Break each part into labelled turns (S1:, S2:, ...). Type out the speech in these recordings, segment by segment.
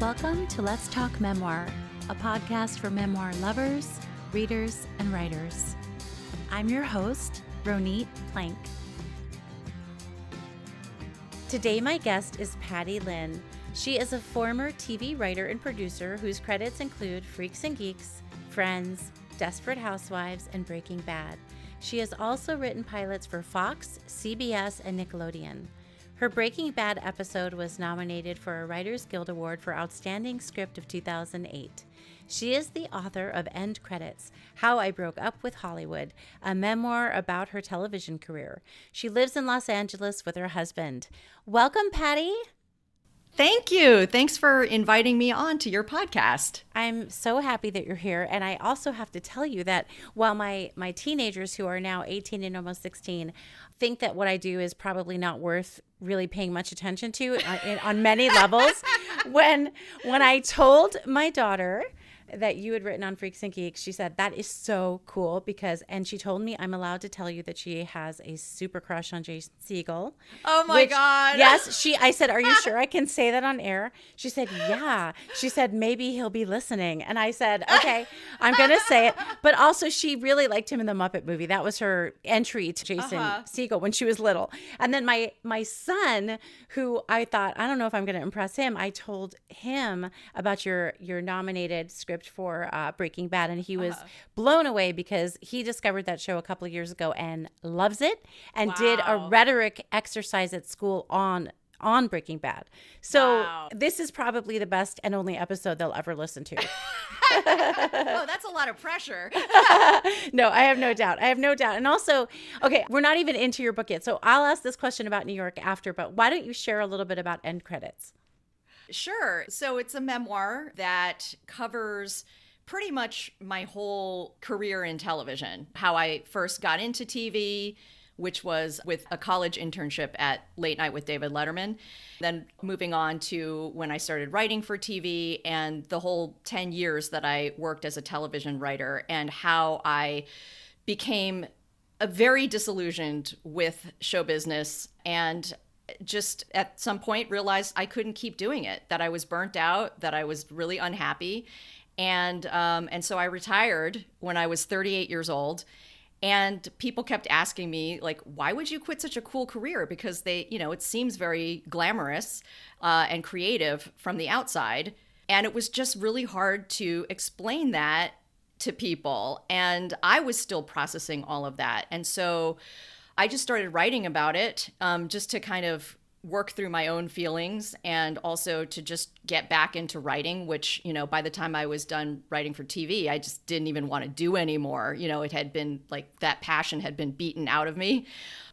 S1: Welcome to Let's Talk Memoir, a podcast for memoir lovers, readers, and writers. I'm your host, Ronit Plank. Today, my guest is Patty Lin. She is a former TV writer and producer whose credits include Freaks and Geeks, Friends, Desperate Housewives, and Breaking Bad. She has also written pilots for Fox, CBS, and Nickelodeon. Her Breaking Bad episode was nominated for a Writers Guild Award for Outstanding Script of 2008. She is the author of End Credits How I Broke Up with Hollywood, a memoir about her television career. She lives in Los Angeles with her husband. Welcome, Patty.
S2: Thank you. Thanks for inviting me on to your podcast.
S1: I'm so happy that you're here and I also have to tell you that while my my teenagers who are now 18 and almost 16 think that what I do is probably not worth really paying much attention to uh, on, on many levels. When when I told my daughter that you had written on Freaks and Geeks. She said, That is so cool because, and she told me I'm allowed to tell you that she has a super crush on Jason Segel.
S2: Oh my which, God.
S1: Yes. She, I said, Are you sure I can say that on air? She said, Yeah. She said, Maybe he'll be listening. And I said, Okay, I'm going to say it. But also, she really liked him in the Muppet movie. That was her entry to Jason uh-huh. Segel when she was little. And then my, my son, who I thought, I don't know if I'm going to impress him, I told him about your, your nominated script script for uh, Breaking Bad, and he was uh-huh. blown away because he discovered that show a couple of years ago and loves it, and wow. did a rhetoric exercise at school on on Breaking Bad. So wow. this is probably the best and only episode they'll ever listen to.
S2: oh, that's a lot of pressure.
S1: no, I have no doubt. I have no doubt. And also, okay, we're not even into your book yet. So I'll ask this question about New York after, but why don't you share a little bit about end credits?
S2: Sure. So it's a memoir that covers pretty much my whole career in television. How I first got into TV, which was with a college internship at Late Night with David Letterman. Then moving on to when I started writing for TV and the whole 10 years that I worked as a television writer and how I became a very disillusioned with show business and just at some point realized I couldn't keep doing it, that I was burnt out, that I was really unhappy. And um, and so I retired when I was 38 years old. And people kept asking me, like, why would you quit such a cool career? Because they, you know, it seems very glamorous uh, and creative from the outside. And it was just really hard to explain that to people. And I was still processing all of that. And so I just started writing about it um, just to kind of work through my own feelings and also to just get back into writing which you know by the time i was done writing for tv i just didn't even want to do anymore. You know it had been like that passion had been beaten out of me.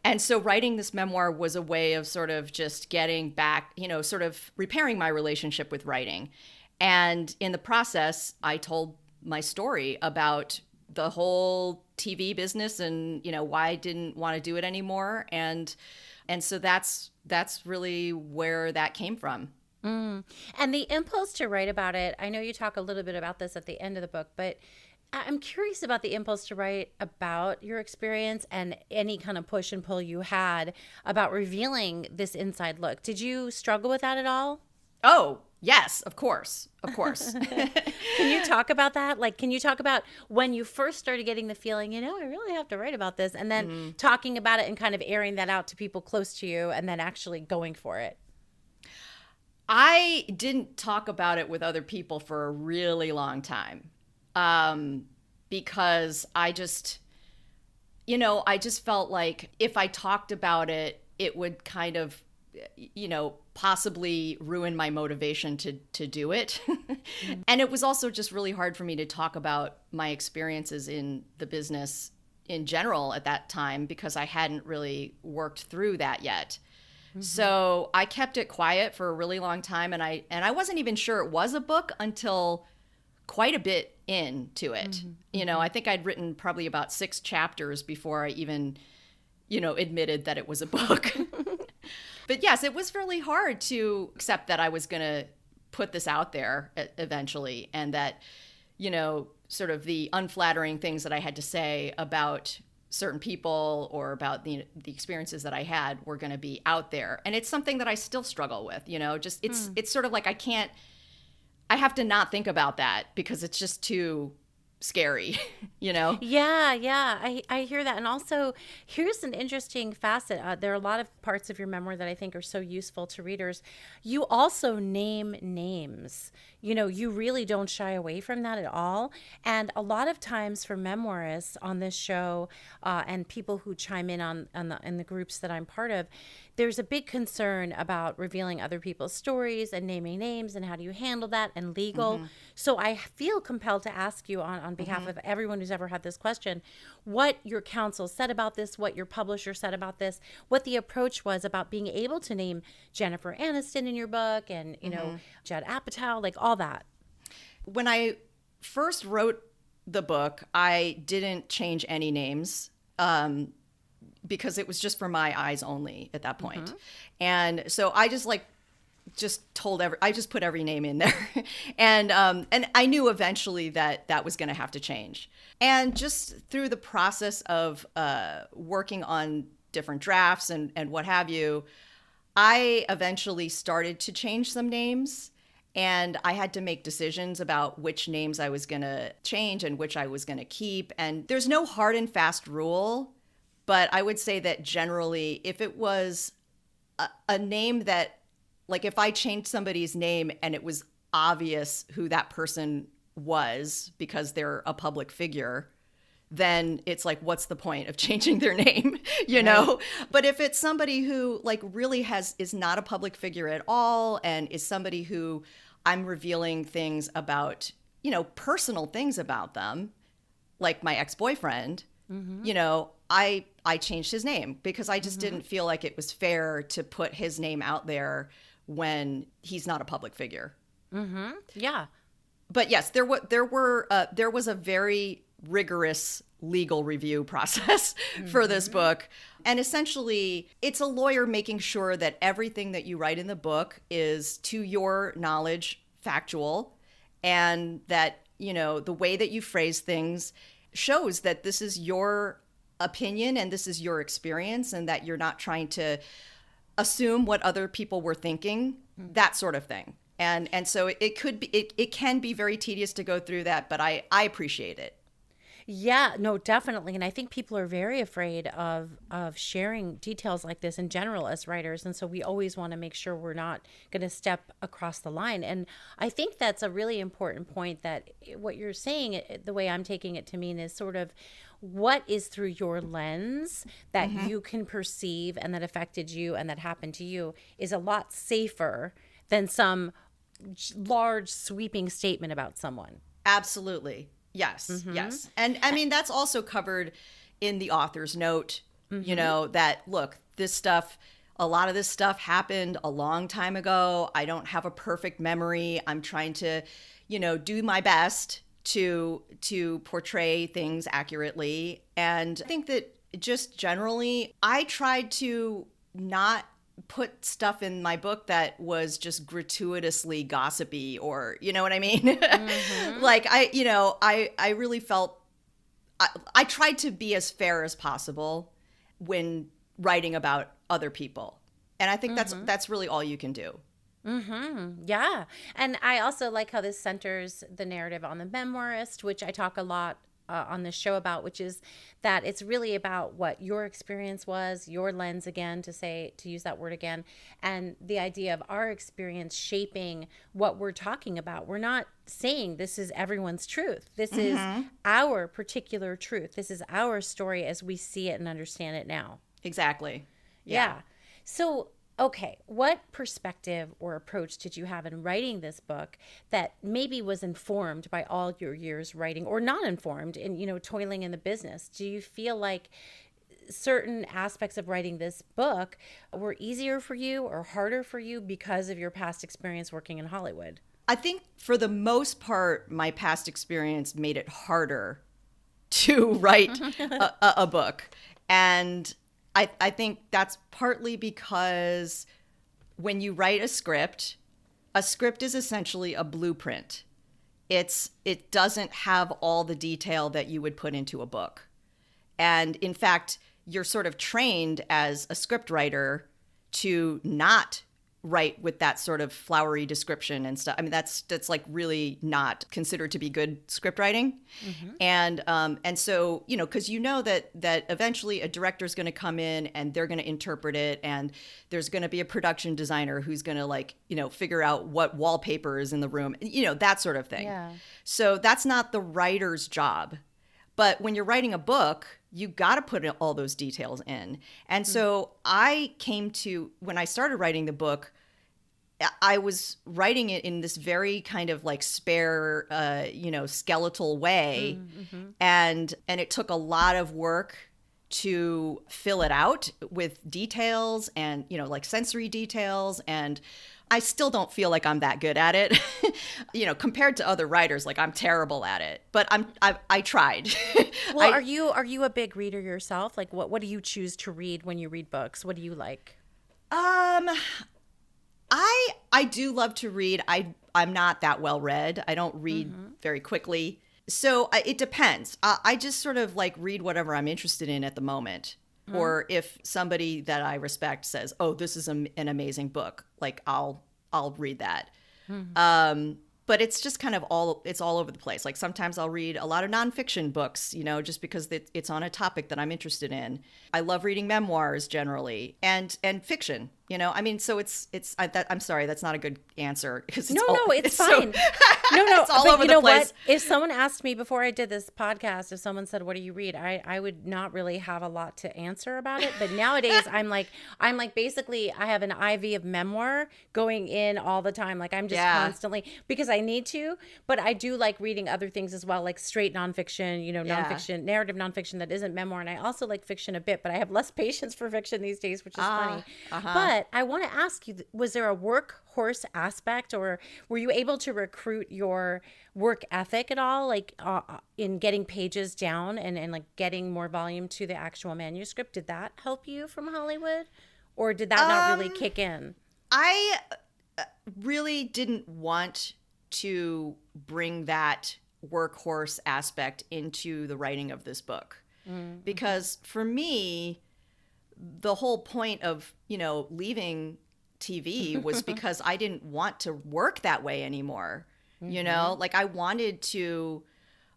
S2: And so writing this memoir was a way of sort of just getting back you know sort of repairing my relationship with writing. And in the process i told my story about the whole TV business and you know why I didn't want to do it anymore and and so that's that's really where that came from.
S1: Mm. And the impulse to write about it, I know you talk a little bit about this at the end of the book, but I'm curious about the impulse to write about your experience and any kind of push and pull you had about revealing this inside look. Did you struggle with that at all?
S2: Oh, Yes, of course. Of course.
S1: can you talk about that? Like, can you talk about when you first started getting the feeling, you know, I really have to write about this, and then mm-hmm. talking about it and kind of airing that out to people close to you, and then actually going for it?
S2: I didn't talk about it with other people for a really long time um, because I just, you know, I just felt like if I talked about it, it would kind of you know possibly ruin my motivation to to do it mm-hmm. and it was also just really hard for me to talk about my experiences in the business in general at that time because I hadn't really worked through that yet. Mm-hmm. So I kept it quiet for a really long time and I and I wasn't even sure it was a book until quite a bit into it. Mm-hmm. You know, mm-hmm. I think I'd written probably about 6 chapters before I even you know admitted that it was a book. But yes, it was really hard to accept that I was going to put this out there eventually and that, you know, sort of the unflattering things that I had to say about certain people or about the the experiences that I had were going to be out there. And it's something that I still struggle with, you know, just it's mm. it's sort of like I can't I have to not think about that because it's just too scary, you know?
S1: Yeah, yeah, I, I hear that. And also, here's an interesting facet. Uh, there are a lot of parts of your memoir that I think are so useful to readers. You also name names. You know, you really don't shy away from that at all. And a lot of times for memoirists on this show uh, and people who chime in on, on the, in the groups that I'm part of, there's a big concern about revealing other people's stories and naming names and how do you handle that and legal. Mm-hmm. So I feel compelled to ask you on, on behalf mm-hmm. of everyone who's ever had this question what your counsel said about this, what your publisher said about this, what the approach was about being able to name Jennifer Aniston in your book and, you mm-hmm. know, Judd Apatow, like all that.
S2: When I first wrote the book, I didn't change any names. Um, because it was just for my eyes only at that point. Mm-hmm. And so I just like just told every I just put every name in there. and um and I knew eventually that that was going to have to change. And just through the process of uh working on different drafts and and what have you, I eventually started to change some names and I had to make decisions about which names I was going to change and which I was going to keep and there's no hard and fast rule but I would say that generally, if it was a, a name that, like, if I changed somebody's name and it was obvious who that person was because they're a public figure, then it's like, what's the point of changing their name, you know? Right. But if it's somebody who, like, really has, is not a public figure at all and is somebody who I'm revealing things about, you know, personal things about them, like my ex boyfriend, mm-hmm. you know, I I changed his name because I just mm-hmm. didn't feel like it was fair to put his name out there when he's not a public figure.
S1: Mm-hmm. Yeah.
S2: But yes, there were there were uh, there was a very rigorous legal review process mm-hmm. for this mm-hmm. book. And essentially, it's a lawyer making sure that everything that you write in the book is to your knowledge factual and that, you know, the way that you phrase things shows that this is your opinion and this is your experience and that you're not trying to assume what other people were thinking mm-hmm. that sort of thing and and so it, it could be it, it can be very tedious to go through that but i i appreciate it
S1: yeah, no, definitely. And I think people are very afraid of of sharing details like this in general as writers. And so we always want to make sure we're not going to step across the line. And I think that's a really important point that what you're saying, the way I'm taking it to mean is sort of what is through your lens that mm-hmm. you can perceive and that affected you and that happened to you is a lot safer than some large sweeping statement about someone.
S2: Absolutely. Yes. Mm-hmm. Yes. And I mean that's also covered in the author's note, mm-hmm. you know, that look, this stuff a lot of this stuff happened a long time ago. I don't have a perfect memory. I'm trying to, you know, do my best to to portray things accurately and i think that just generally i tried to not put stuff in my book that was just gratuitously gossipy or you know what i mean mm-hmm. like i you know i i really felt I, I tried to be as fair as possible when writing about other people and i think mm-hmm. that's that's really all you can do
S1: Mm-hmm. Yeah. And I also like how this centers the narrative on the memoirist, which I talk a lot uh, on this show about, which is that it's really about what your experience was, your lens again, to say, to use that word again, and the idea of our experience shaping what we're talking about. We're not saying this is everyone's truth. This mm-hmm. is our particular truth. This is our story as we see it and understand it now.
S2: Exactly.
S1: yeah. yeah. So okay, what perspective or approach did you have in writing this book that maybe was informed by all your years writing or not informed in, you know, toiling in the business? Do you feel like certain aspects of writing this book were easier for you or harder for you because of your past experience working in Hollywood?
S2: I think for the most part, my past experience made it harder to write a, a, book. And I, I think that's partly because when you write a script, a script is essentially a blueprint. It's it doesn't have all the detail that you would put into a book. And in fact, you're sort of trained as a script writer to not write with that sort of flowery description and stuff. I mean, that's that's like really not considered to be good script writing, and um, and so you know, because you know that that eventually a director is going to come in and they're going to interpret it, and there's going to be a production designer who's going to like you know figure out what wallpaper is in the room, you know that sort of thing.
S1: Yeah.
S2: So that's not the writer's job. But when you're writing a book, you got to put all those details in. And so I came to, when I started writing the book, I was writing it in this very kind of like spare, uh, you know, skeletal way, and and it took a lot of work to fill it out with details and you know like sensory details and I still don't feel like I'm that good at it. you know, compared to other writers, like I'm terrible at it. But I'm I, I tried.
S1: Well,
S2: I-
S1: are you are you a big reader yourself? Like, what what do you choose to read when you read books? What do you like?
S2: Um, I I do love to read. I I'm not that well read. I don't read mm-hmm. very quickly. So I, it depends. I, I just sort of like read whatever I'm interested in at the moment. Mm-hmm. Or if somebody that I respect says, "Oh, this is a, an amazing book," like I'll I'll read that. Mm-hmm. Um, but it's just kind of all it's all over the place. Like sometimes I'll read a lot of nonfiction books, you know, just because it, it's on a topic that I'm interested in. I love reading memoirs generally, and and fiction. You know, I mean, so it's it's. I, that, I'm sorry, that's not a good answer because
S1: No,
S2: all,
S1: no, it's,
S2: so-
S1: fine. no, no,
S2: it's all
S1: but
S2: over
S1: you
S2: the
S1: know
S2: place.
S1: what? If someone asked me before I did this podcast, if someone said, "What do you read?" I I would not really have a lot to answer about it. But nowadays, I'm like, I'm like, basically, I have an IV of memoir going in all the time. Like I'm just
S2: Yeah.
S1: constantly because I need to. But I do like reading other things as well, like straight nonfiction. You know,
S2: Yeah.
S1: nonfiction, narrative nonfiction that isn't memoir, and I also like fiction a bit. But I have less patience for fiction these days, which is funny.
S2: uh-huh.
S1: But I want to ask you: Was there a workhorse aspect, or were you able to recruit your work ethic at all, like uh, in getting pages down and and like getting more volume to the actual manuscript? Did that help you from Hollywood, or did that not really
S2: Um,
S1: kick in?
S2: I uh, really didn't want to bring that workhorse aspect into the writing of this book because for me the whole point of you know leaving TV was because I didn't want to work that way anymore you know? Mm-hmm. Like I wanted to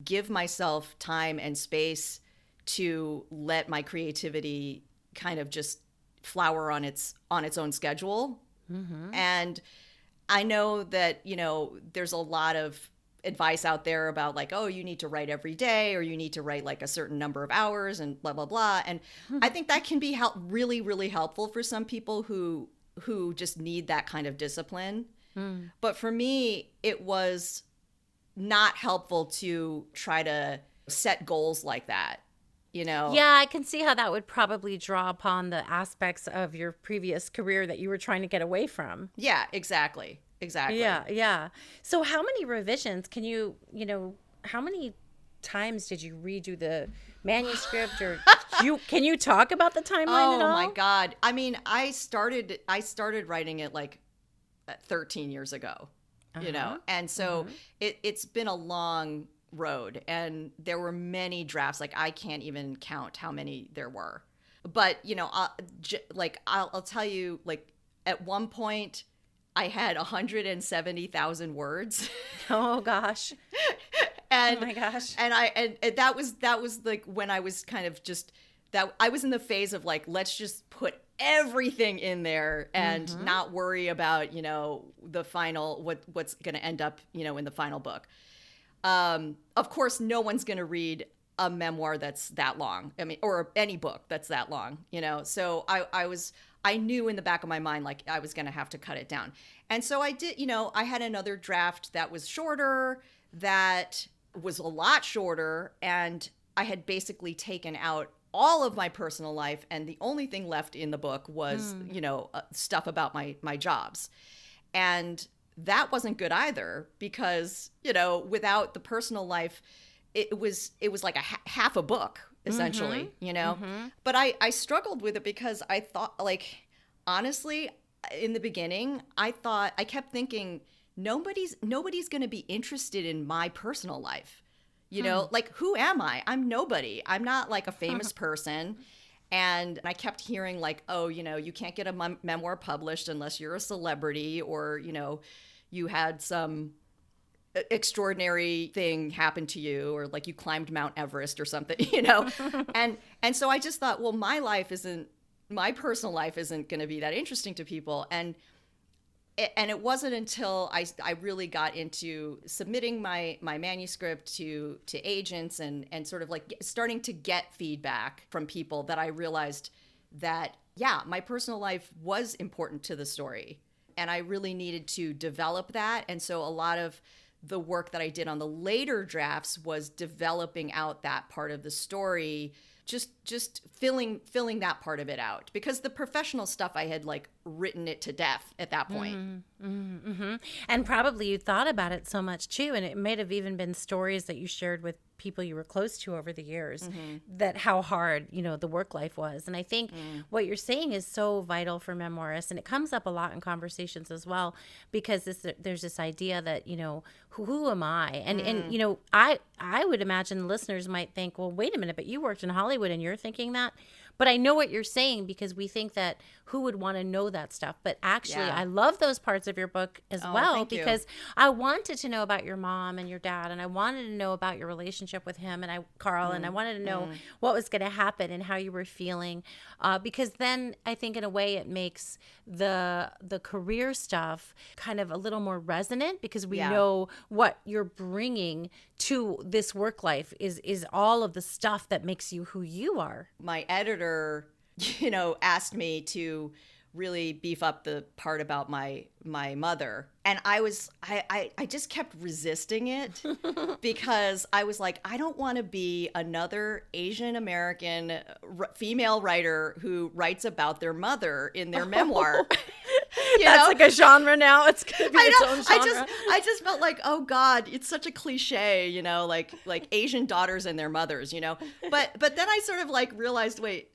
S2: give myself time and space to let my creativity kind of just flower on its on its own schedule. Mm-hmm. And i know that you know there's a lot of advice out there about like oh you need to write every day or you need to write like a certain number of hours and blah blah blah. And hmm. i think that can be help really really helpful for some people who who just need that kind of discipline. Hmm. But for me it was not helpful to try to set goals like that you know?
S1: Yeah, I can see how that would probably draw upon the aspects of your previous career that you were trying to get away from.
S2: yeah exactly exactly
S1: Yeah, yeah. So how many revisions can you, you know, how many times did you redo the manuscript or you can you talk about the timeline at
S2: Oh my god. I mean, I started I started writing it like uh, 13 years ago. You know.
S1: Uh-huh.
S2: And so it it's been a long road and there were many drafts like I can't even count how many there were. But, you know, uh, j- like I'll, I'll tell you like at one point I had 170,000 words.
S1: Oh gosh.
S2: and
S1: Oh my gosh.
S2: and I and, and that was that was like when I was kind of just that I was in the phase of like let's just put everything in there and
S1: Mm-hmm.
S2: not worry about you know the final what what's going to end up you know in the final book. Um, of course, no one's going to read a memoir that's that long. I mean, or any book that's that long. You know, so I I was I knew in the back of my mind like I was going to have to cut it down. And so I did, you know, I had another draft that was shorter, that was a lot shorter, and I had basically taken out all of my personal life and the only thing left in the book was, you know, uh, stuff about my my jobs. And that wasn't good either because, you know, without the personal life, it was it was like a ha- half a book essentially, mm-hmm. you know. Mm-hmm. But I I struggled with it because I thought like honestly in the beginning, I thought I kept thinking nobody's nobody's going to be interested in my personal life. You know, hmm. like who am I? I'm nobody. I'm not like a famous person. And I kept hearing, like, oh, you know, you can't get a mem- memoir published unless you're a celebrity or, you know, you had some extraordinary thing happened to you or like you climbed Mount Everest or something, you know. and and so I just thought, well, my life isn't my personal life isn't going to be that interesting to people. And and it wasn't until I, I really got into submitting my my manuscript to to agents and and sort of like starting to get feedback from people that I realized that yeah my personal life was important to the story. And I really needed to develop that. And so a lot of the work that I did on the later drafts was developing out that part of the story just just filling filling that part of it out because the professional stuff I had like written it to death at that point.
S1: Mm-hmm, mm-hmm. And probably you thought about it so much too, and it may have even been stories that you shared with people you were close to over the years mm-hmm. that how hard you know the work life was and i think mm. what you're saying is so vital for memoirists and it comes up a lot in conversations as well because this, there's this idea that you know who, who am i and mm. and you know i i would imagine listeners might think well wait a minute but you worked in hollywood and you're thinking that but I know what you're saying because we think that who would want to know that stuff. But actually, yeah. I love those parts of your book as oh, well because you. I wanted to know about your mom and your dad, and I wanted to know about your relationship with him and I, Carl, mm. and I mm, wanted to know mm. what was going to happen and how you were feeling, uh, because then I think in a way it makes the the career stuff kind of a little more resonant because we yeah. know what you're bringing to this work life is is all of the stuff that makes you who you are.
S2: My editor, you know, asked me to really beef up the part about my my mother and i was i i, I just kept resisting it because i was like i don't want to be another asian american r- female writer who writes about their mother in their oh. memoir
S1: You That's know? like a genre now. It's gonna be I its know. own genre.
S2: I just I just felt like, oh God, it's such a cliche, you know, like like Asian daughters and their mothers, you know. But but then I sort of like realized, wait,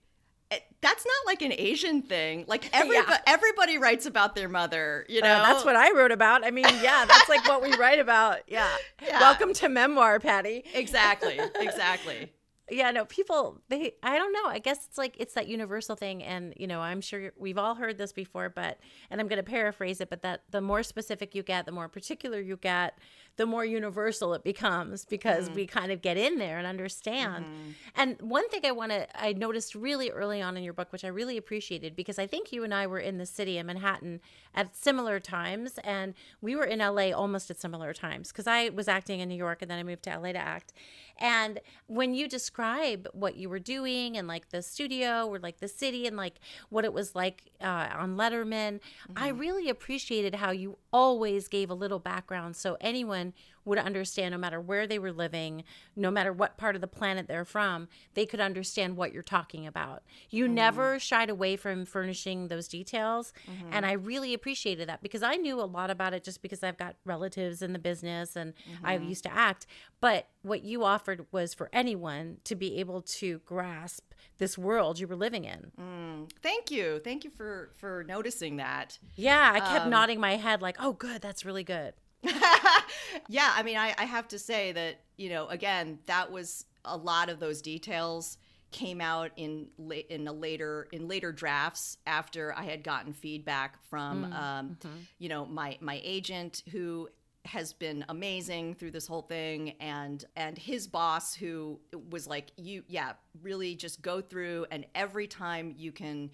S2: that's not like an Asian thing. Like everybody, yeah. everybody writes about their mother, you know. Uh,
S1: that's what I wrote about. I mean, yeah, that's like what we write about. Yeah. yeah. Welcome to memoir, Patty.
S2: Exactly. Exactly
S1: yeah no people they i don't know i guess it's like it's that universal thing and you know i'm sure we've all heard this before but and i'm going to paraphrase it but that the more specific you get the more particular you get the more universal it becomes because mm-hmm. we kind of get in there and understand mm-hmm. and one thing i want to i noticed really early on in your book which i really appreciated because i think you and i were in the city in manhattan at similar times and we were in la almost at similar times because i was acting in new york and then i moved to la to act and when you describe what you were doing and like the studio or like the city and like what it was like uh, on Letterman, mm-hmm. I really appreciated how you always gave a little background. So anyone would understand no matter where they were living, no matter what part of the planet they're from, they could understand what you're talking about. You mm-hmm. never shied away from furnishing those details. Mm-hmm. And I really appreciated that because I knew a lot about it just because I've got relatives in the business and mm-hmm. I used to act. But what you offered was for anyone to be able to grasp this world you were living in.
S2: Mm, thank you. Thank you for for noticing that.
S1: Yeah, I kept um, nodding my head like, "Oh, good. That's really good."
S2: yeah, I mean, I, I have to say that, you know, again, that was a lot of those details came out in late in a later in later drafts after I had gotten feedback from mm, um, mm-hmm. you know my my agent who has been amazing through this whole thing and and his boss who was like you yeah really just go through and every time you can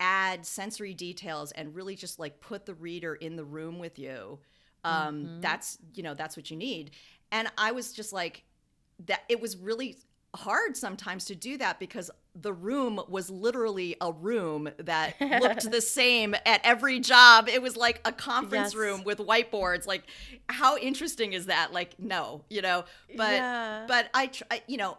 S2: add sensory details and really just like put the reader in the room with you um, mm-hmm. That's you know that's what you need. And I was just like that. It was really hard sometimes to do that because the room was literally a room that looked the same at every job. It was like a conference yes. room with whiteboards. Like, how interesting is that? Like, no, you know. But yeah. but I, try, you know,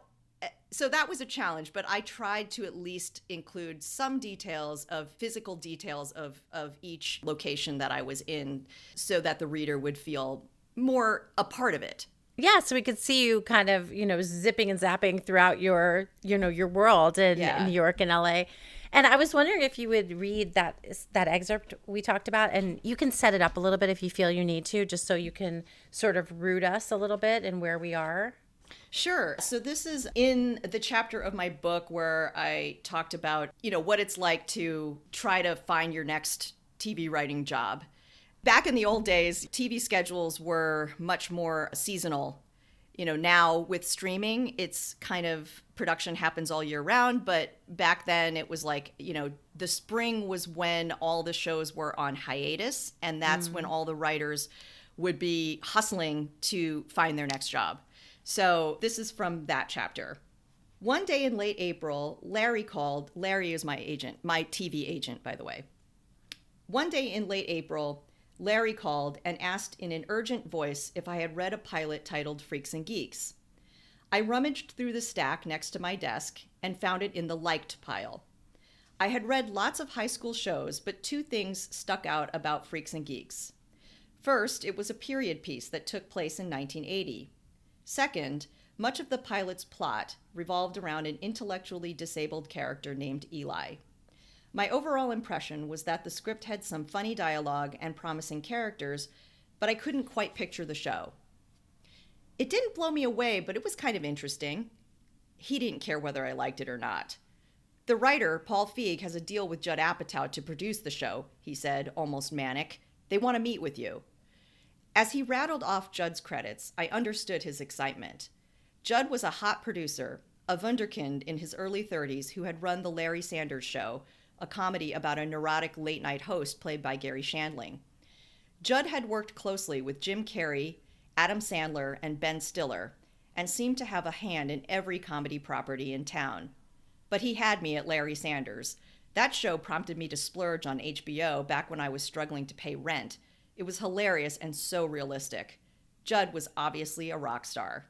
S2: so that was a challenge but i tried to at least include some details of physical details of of each location that i was in so that the reader would feel more a part of it.
S1: Yeah so we could see you kind of you know zipping and zapping throughout your you know your world in, yeah. new york and la and i was wondering if you would read that that excerpt we talked about and you can set it up a little bit if you feel you need to just so you can sort of root us a little bit in where we are
S2: Sure. So this is in the chapter of my book where I talked about, you know, what it's like to try to find your next TV writing job. Back in the old days, TV schedules were much more seasonal. You know, now with streaming, it's kind of production happens all year round, but back then it was like, you know, the spring was when all the shows were on hiatus, and that's mm. when all the writers would be hustling to find their next job. So this is from that chapter. One day in late April, Larry called. Larry is my agent, my TV agent, by the way. One day in late April, Larry called and asked in an urgent voice if I had read a pilot titled Freaks and Geeks. I rummaged through the stack next to my desk and found it in the liked pile. I had read lots of high school shows, but two things stuck out about Freaks and Geeks. First, it was a period piece that took place in 1980. Second, much of the pilot's plot revolved around an intellectually disabled character named Eli. My overall impression was that the script had some funny dialogue and promising characters, but I couldn't quite picture the show. It didn't blow me away, but it was kind of interesting. He didn't care whether I liked it or not. The writer, Paul Feig, has a deal with Judd Apatow to produce the show, he said, almost manic. They want to meet with you. As he rattled off Judd's credits, I understood his excitement. Judd was a hot producer, a wunderkind in his early 30s who had run The Larry Sanders Show, a comedy about a neurotic late night host played by Garry Shandling. Judd had worked closely with Jim Carrey, Adam Sandler, and Ben Stiller, and seemed to have a hand in every comedy property in town. But he had me at Larry Sanders. That show prompted me to splurge on HBO back when I was struggling to pay rent it was hilarious and so realistic. Judd was obviously a rock star.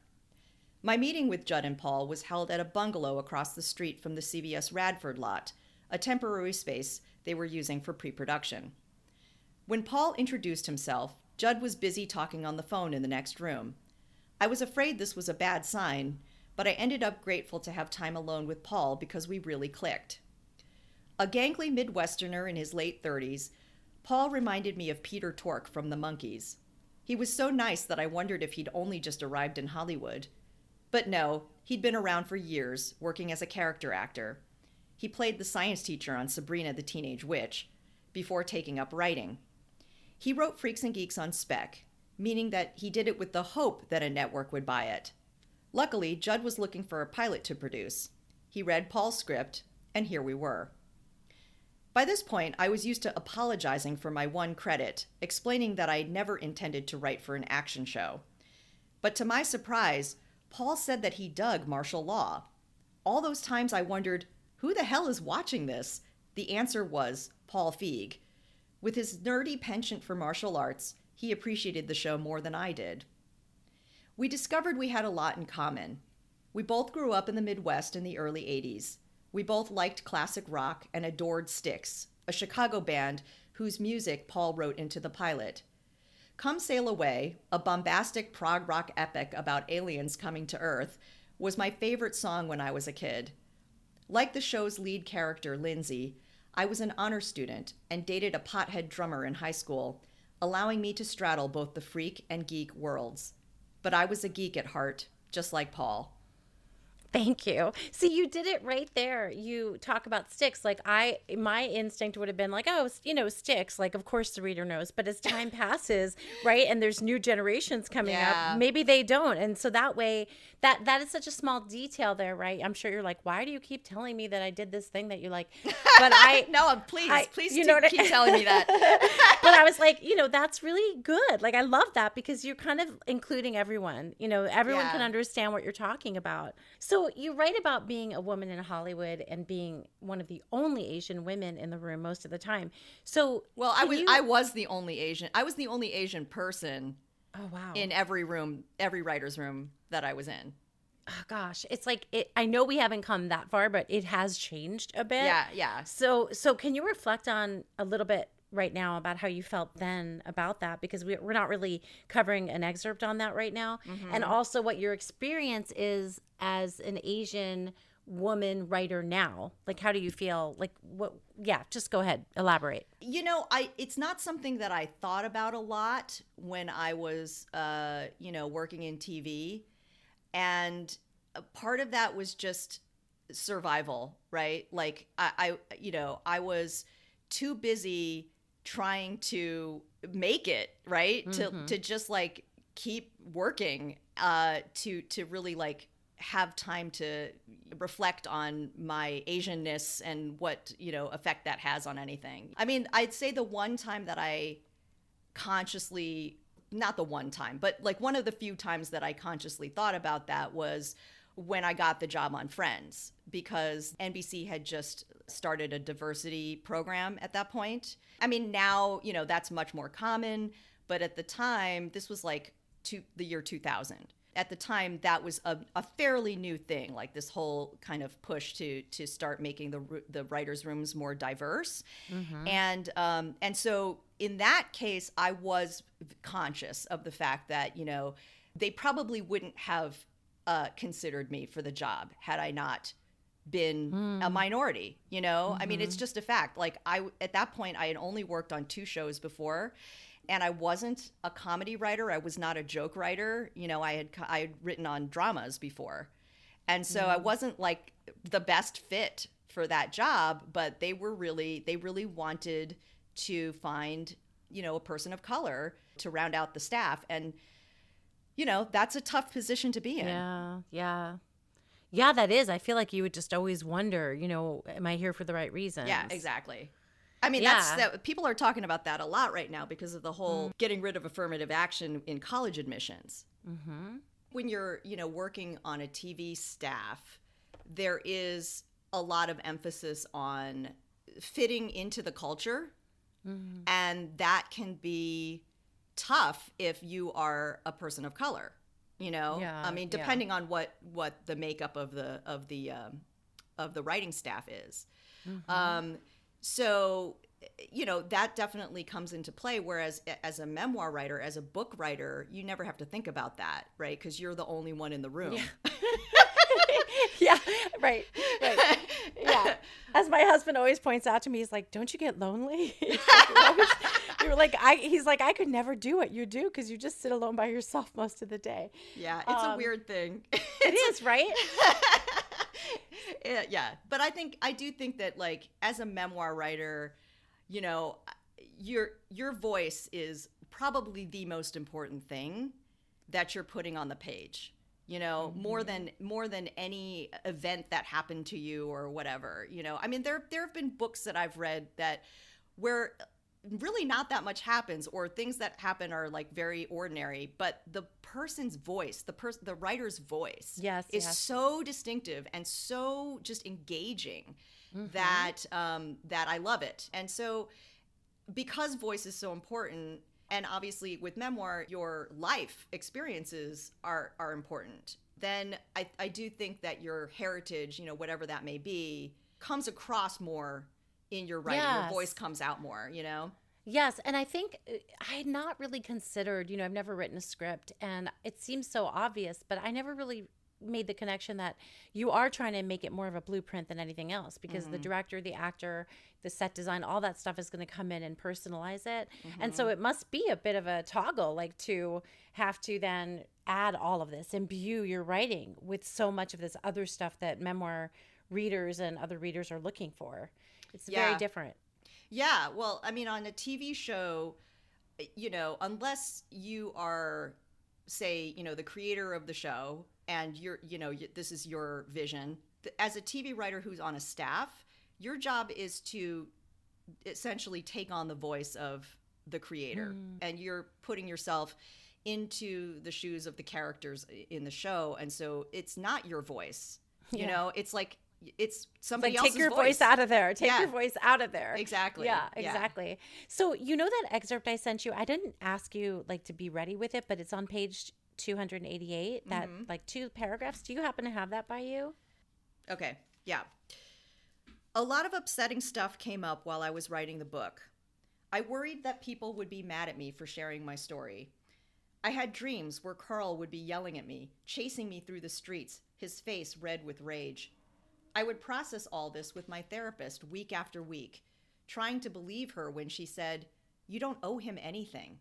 S2: My meeting with Judd and Paul was held at a bungalow across the street from the CBS Radford lot, a temporary space they were using for pre production. When Paul introduced himself, Judd was busy talking on the phone in the next room. I was afraid this was a bad sign, but I ended up grateful to have time alone with Paul because we really clicked. A gangly Midwesterner in his late 30s, Paul reminded me of Peter Tork from the Monkees. He was so nice that I wondered if he'd only just arrived in Hollywood. But no, he'd been around for years, working as a character actor. He played the science teacher on Sabrina the Teenage Witch before taking up writing. He wrote Freaks and Geeks on spec, meaning that he did it with the hope that a network would buy it. Luckily, Judd was looking for a pilot to produce. He read Paul's script, and here we were. By this point, I was used to apologizing for my one credit, explaining that I never intended to write for an action show. But to my surprise, Paul said that he dug martial law. All those times I wondered, who the hell is watching this? The answer was Paul Feig. With his nerdy penchant for martial arts, he appreciated the show more than I did. We discovered we had a lot in common. We both grew up in the Midwest in the early 80s. We both liked classic rock and adored Styx, a Chicago band whose music Paul wrote into the pilot. Come Sail Away, a bombastic prog rock epic about aliens coming to Earth, was my favorite song when I was a kid. Like the show's lead character, Lindsay, I was an honor student and dated a pothead drummer in high school, allowing me to straddle both the freak and geek worlds. But I was a geek at heart, just like Paul.
S1: Thank you. See, you did it right there. You talk about Styx. Like I, my instinct would have been like, oh, you know, Styx. Like, of course the reader knows. But as time passes, right, and there's new generations coming yeah. up, maybe they don't. And so that way, that that is such a small detail there, right? I'm sure you're like, why do you keep telling me that I did this thing that you like?
S2: But I no, please, I, please, you know, keep telling me that.
S1: but I was like, you know, that's really good. Like I love that because you're kind of including everyone. You know, everyone yeah. can understand what you're talking about. So you write about being a woman in Hollywood and being one of the only Asian women in the room most of the time. So
S2: well, I was you... I was the only Asian. I was the only Asian person.
S1: Oh wow!
S2: In every room, every writer's room that I was in.
S1: Oh, gosh, it's like it. I know we haven't come that far, but it has changed a bit.
S2: Yeah, yeah.
S1: So, so can you reflect on a little bit right now about how you felt then about that because we, are not really covering an excerpt on that right now. Mm-hmm. and also what your experience is as an asian woman writer now. Like how do you feel? Like what yeah just go ahead elaborate.
S2: You know i it's not something that i thought about a lot when i was uh you know working in tv and a part of that was just survival, right? Like I, I you know, I was too busy trying to make it, right?
S1: Mhm.
S2: To to just like keep working uh to to really like have time to reflect on my asianness and what you know effect that has on anything i mean i'd say the one time that i consciously not the one time but like one of the few times that i consciously thought about that was when i got the job on friends because nbc had just started a diversity program at that point. I mean now you know that's much more common but at the time this was like to the year 2000 at the time that was a, a fairly new thing like this whole kind of push to to start making the the writers rooms more diverse. And um and so in that case i was conscious of the fact that you know they probably wouldn't have uh, considered me for the job had i not been a hmm. minority you know i mean it's mm-hmm. just a fact like i at that point i had only worked on two shows before and I wasn't a comedy writer. I was not a joke writer. You know, I had I had written on dramas before, and so I mm-hmm. wasn't like the best fit for that job. But they were really they really wanted to find you know a person of color to round out the staff, and you know that's a tough position to be in.
S1: Yeah, yeah. Yeah, that is. I feel like you would just always wonder, you know, am I here for the right reason?
S2: Yeah, exactly. I mean,
S1: Yeah.
S2: that's that. People are talking about that a lot right now because of the whole getting rid of affirmative action in college admissions.
S1: Mm-hmm.
S2: When you're, you know, working on a TV staff, there is a lot of emphasis on fitting into the culture,
S1: Mm-hmm.
S2: and that can be tough if you are a person of color. You know,
S1: Yeah,
S2: I mean,
S1: yeah.
S2: depending on what what the makeup of the of the um, of the writing staff is.
S1: Mm-hmm.
S2: Um, so, you know, that definitely comes into play. Whereas as a memoir writer, as a book writer, you never have to think about that, right? Because you're the only one in the room.
S1: yeah, right, right. Yeah. As my husband always points out to me, he's like, "Don't you get lonely?" Like, always- You're like, I. He's like, I could never do what you do because you just sit alone by yourself most of the day.
S2: yeah, it's a
S1: Um,
S2: weird thing.
S1: It is right.
S2: yeah, yeah, but I think I do think that like as a memoir writer, you know, your your voice is probably the most important thing that you're putting on the page. You know, more than more than any event that happened to you or whatever. You know, I mean, there there have been books that I've read that where really not that much happens or things that happen are like very ordinary but the person's voice the person the writer's voice
S1: Yes,
S2: is
S1: yes.
S2: so distinctive and so just engaging
S1: Mm-hmm.
S2: that um, that I love it. And so because voice is so important, and obviously with memoir, your life experiences are are important. Then I, I do think that your heritage, you know, whatever that may be, comes across more in your writing. Your voice comes out more, you know?
S1: Yes, and I think uh, I had not really considered, you know, I've never written a script and it seems so obvious, but I never really made the connection that you are trying to make it more of a blueprint than anything else because the director, the actor, the set design, all that stuff is going to come in and personalize it. And so it must be a bit of a toggle like to have to then add all of this, imbue your writing with so much of this other stuff that memoir readers and other readers are looking for. It's very different.
S2: Yeah, well, I mean, on a TV show, you know, unless you are, say, you know, the creator of the show and you're, you know, this is your vision, as a TV writer who's on a staff, your job is to essentially take on the voice of the creator mm. and you're putting yourself into the shoes of the characters in the show and so it's not your voice you
S1: Yeah.
S2: know it's like it's
S1: It's
S2: somebody
S1: like
S2: else's
S1: take your voice. out of there. Take
S2: Yeah.
S1: your voice out of there.
S2: Exactly.
S1: Yeah,
S2: Yeah.
S1: exactly. So you know that excerpt I sent you. I didn't ask you like to be ready with it, but it's on page 288. That
S2: Mm-hmm.
S1: like two paragraphs. Do you happen to have that by you?
S2: Okay, yeah. A lot of upsetting stuff came up while I was writing the book. I worried that people would be mad at me for sharing my story. I had dreams where Carl would be yelling at me, chasing me through the streets, his face red with rage. I would process all this with my therapist week after week, trying to believe her when she said, You don't owe him anything.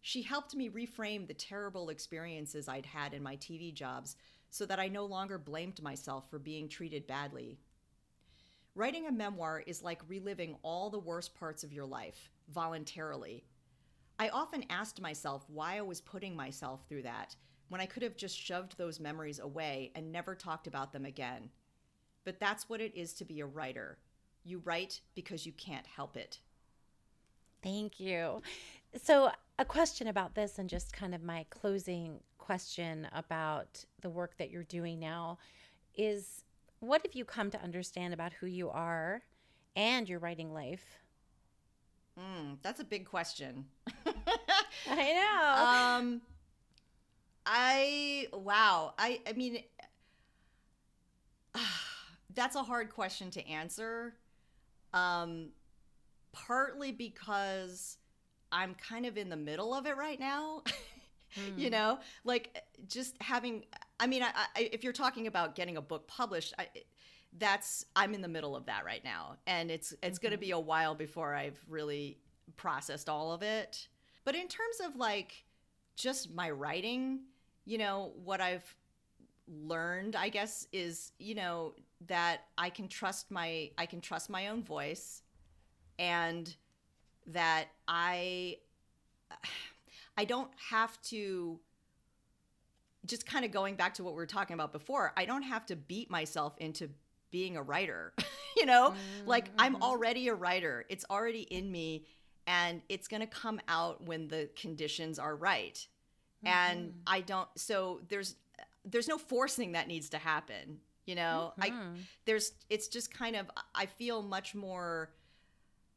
S2: She helped me reframe the terrible experiences I'd had in my TV jobs so that I no longer blamed myself for being treated badly. Writing a memoir is like reliving all the worst parts of your life voluntarily. I often asked myself why I was putting myself through that when I could have just shoved those memories away and never talked about them again. But that's what it is to be a writer. You write because you can't help it.
S1: Thank you. So, a question about this, and just kind of my closing question about the work that you're doing now is what have you come to understand about who you are and your writing life?
S2: Mm, that's a big question.
S1: I know.
S2: Um, I wow. I I mean, that's a hard question to answer. Um, partly because I'm kind of in the middle of it right now. mm. You know, like just having. I mean, I, I, if you're talking about getting a book published, I, that's I'm in the middle of that right now, and it's it's mm-hmm. going to be a while before I've really processed all of it. But in terms of like just my writing, you know, what I've learned, I guess, is, you know, that I can trust my I can trust my own voice and that I I don't have to just kind of going back to what we were talking about before, I don't have to beat myself into being a writer. you know, mm-hmm. like I'm mm-hmm. already a writer. It's already in me and it's going to come out when the conditions are right. Mm-hmm. And I don't so there's there's no forcing that needs to happen, you know? Mm-hmm. I there's it's just kind of I feel much more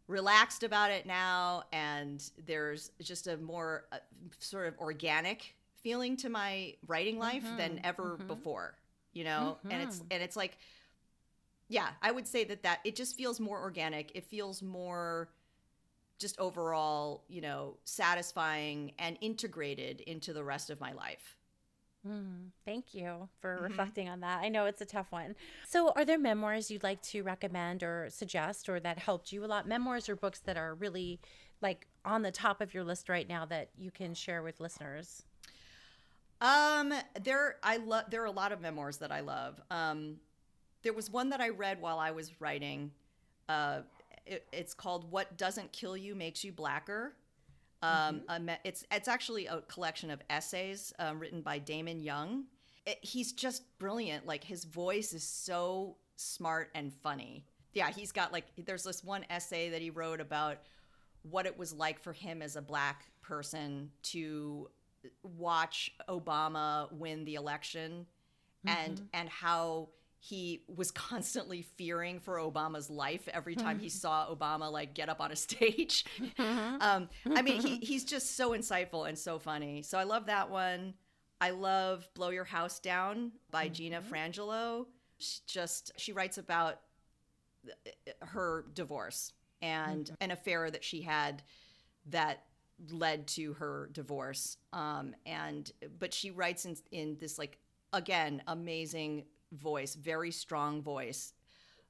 S2: relaxed about it now and there's just a more uh, sort of organic feeling to my writing life mm-hmm. than ever mm-hmm. before, you know? And it's and it's like yeah, I would say that that it just feels more organic. It feels more just overall, you know, satisfying and integrated into the rest of my life.
S1: Mm, thank you for mm-hmm. reflecting on that. I know it's a tough one. So, are there memoirs you'd like to recommend or suggest or that helped you a lot? Memoirs or books that are really like on the top of your list right now that you can share with listeners?
S2: Um, there I love there are a lot of memoirs that I love. Um, there was one that I read while I was writing uh, it, it's called "What Doesn't Kill You Makes You Blacker." Um, mm-hmm. it's it's actually a collection of essays um, written by Damon Young. It, he's just brilliant. Like his voice is so smart and funny. Yeah, he's got like there's this one essay that he wrote about what it was like for him as a black person to watch Obama win the election mm-hmm. and and how he was constantly fearing for Obama's life every time he saw Obama like get up on a stage. Mm-hmm. um, I mean, he, he's just so insightful and so funny. So I love that one. I love Blow Your House Down by mm-hmm. Gina Frangello. She just she writes about her divorce and mm-hmm. an affair that she had that led to her divorce. Um, and but she writes in in this like again amazing voice, very strong voice,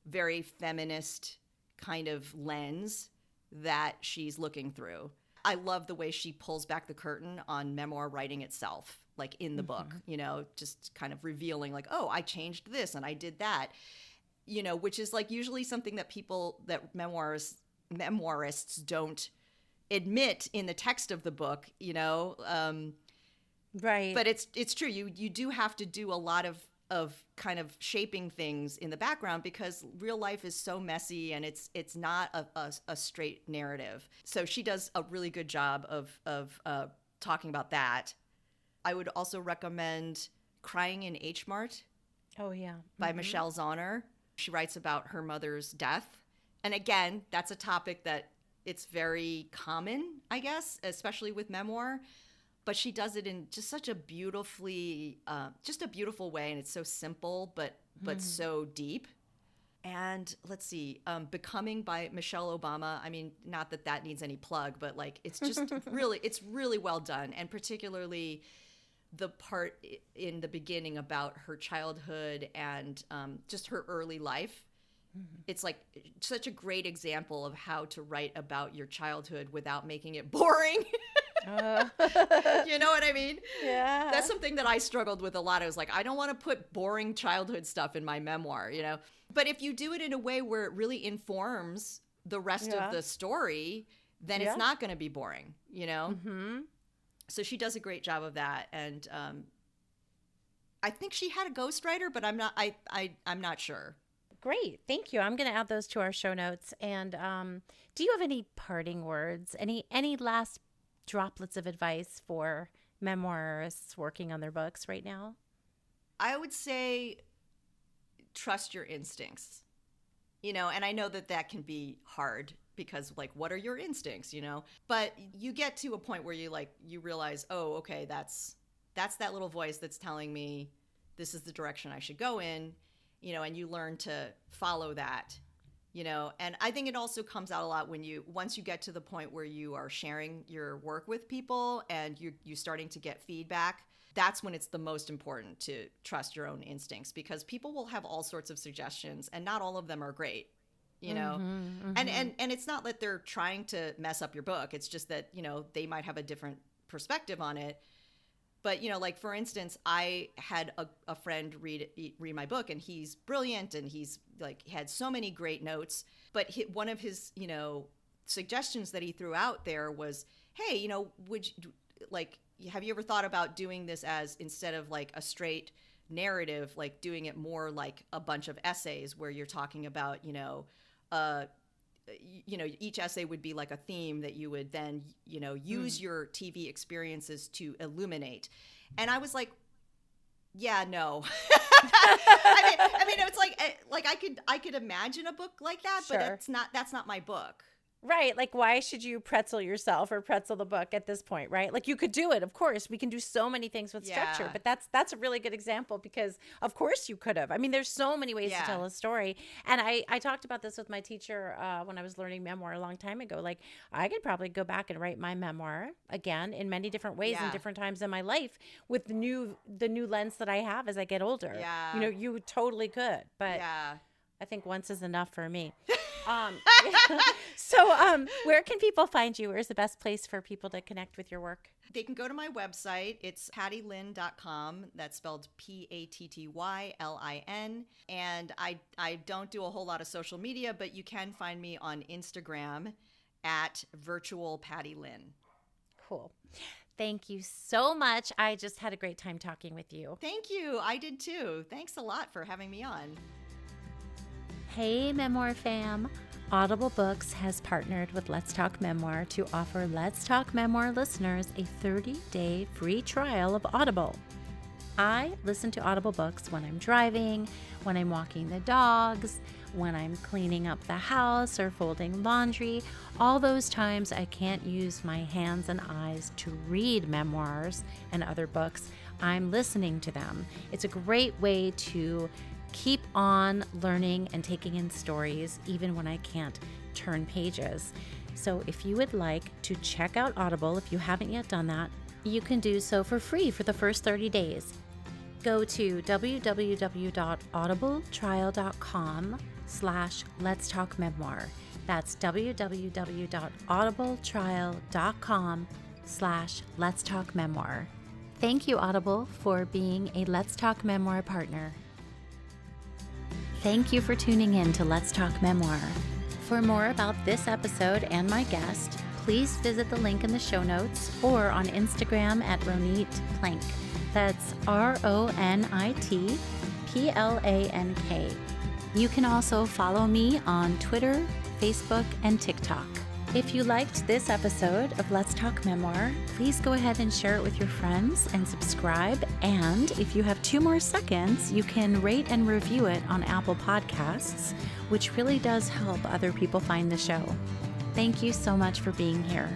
S2: very feminist kind of lens that she's looking through. I love the way she pulls back the curtain on memoir writing itself, like in the mm-hmm. book, you know, just kind of revealing, like, oh, I changed this and I did that, you know, which is like usually something that people, that memoirs, memoirists don't admit in the text of the book, you know. Um,
S1: right.
S2: But it's it's true. You you do have to do a lot of of kind of shaping things in the background because real life is so messy and it's it's not a, a, a straight narrative. So she does a really good job of of uh, talking about that. I would also recommend "Crying in H Mart."
S1: Oh yeah,
S2: by mm-hmm. Michelle Zauner. She writes about her mother's death, and again, that's a topic that it's very common, I guess, especially with memoir but she does it in just such a beautifully uh, just a beautiful way and it's so simple but but mm. so deep and let's see um, becoming by michelle obama i mean not that that needs any plug but like it's just really it's really well done and particularly the part in the beginning about her childhood and um, just her early life mm-hmm. it's like such a great example of how to write about your childhood without making it boring you know what I mean?
S1: Yeah.
S2: That's something that I struggled with a lot. I was like, I don't want to put boring childhood stuff in my memoir, you know? But if you do it in a way where it really informs the rest
S1: Yeah.
S2: of the story, then
S1: Yeah.
S2: it's not going to be boring, you know?
S1: hmm
S2: So she does a great job of that. And um, I think she had a ghostwriter, but I'm not, I, I, I'm not sure.
S1: Great. Thank you. I'm going to add those to our show notes. And um, do you have any parting words? Any any last droplets of advice for memoirists working on their books right now?
S2: I would say trust your instincts. You know, and I know that that can be hard because like what are your instincts, you know? But you get to a point where you like you realize, "Oh, okay, that's that's that little voice that's telling me this is the direction I should go in." You know, and you learn to follow that. You know, and I think it also comes out a lot when you once you get to the point where you are sharing your work with people and you you starting to get feedback that's when it's the most important to trust your own instincts because people will have all sorts of suggestions and not all of them are great you know?
S1: Mm-hmm,
S2: and and and it's not that they're trying to mess up your book. It's just that you know they might have a different perspective on it but you know like for instance i had a, a friend read read my book and he's brilliant and he's like had so many great notes but he, one of his you know suggestions that he threw out there was hey you know would you like have you ever thought about doing this as instead of like a straight narrative like doing it more like a bunch of essays where you're talking about you know uh you know each essay would be like a theme that you would then you know use your tv experiences to illuminate. And i was like yeah no. I, mean, I mean it's like eh, like i could i could imagine a book like that but
S1: Sure.
S2: it's not that's not my book
S1: Right. Like, why should you pretzel yourself or pretzel the book at this point, right? Like, you could do it. Of course, we can do so many things with structure, but that's that's a really good example because, of course, you could have. I mean, there's so many ways
S2: Yeah.
S1: to tell a story, and I I talked about this with my teacher uh, when I was learning memoir a long time ago. Like, I could probably go back and write my memoir again in many different ways
S2: Yeah.
S1: different times in my life with the new the new lens that I have as I get older.
S2: Yeah.
S1: You know, you totally could, but
S2: yeah
S1: I think once is enough for me. Um, so, um, where can people find you? Where's the best place for people to connect with your work?
S2: They can go to my website. It's pattylin.com. That's spelled P A T T Y L I N. And I, I don't do a whole lot of social media, but you can find me on Instagram at virtual Patty Lin.
S1: Cool. Thank you so much. I just had a great time talking with you.
S2: Thank you. I did too. Thanks a lot for having me on.
S1: Hey, Memoir fam. Audible Books has partnered with Let's Talk Memoir to offer Let's Talk Memoir listeners a 30 day free trial of Audible. I listen to Audible books when I'm driving, when I'm walking the dogs, when I'm cleaning up the house or folding laundry. All those times I can't use my hands and eyes to read memoirs and other books, I'm listening to them. It's a great way to keep on learning and taking in stories even when I can't turn pages. So if you would like to check out Audible, if you haven't yet done that, you can do so for free for the first 30 days. Go to www.audibletrial.com slash let's talk memoir. That's www.audibletrial.com slash let's talk memoir. Thank you, Audible, for being a Let's Talk Memoir partner. Thank you for tuning in to Let's Talk Memoir. For more about this episode and my guest, please visit the link in the show notes or on Instagram at Ronit Plank. That's R O N I T P L A N K. You can also follow me on Twitter, Facebook, and TikTok. If you liked this episode of Let's Talk Memoir, please go ahead and share it with your friends and subscribe. And if you have two more seconds, you can rate and review it on Apple Podcasts, which really does help other people find the show. Thank you so much for being here.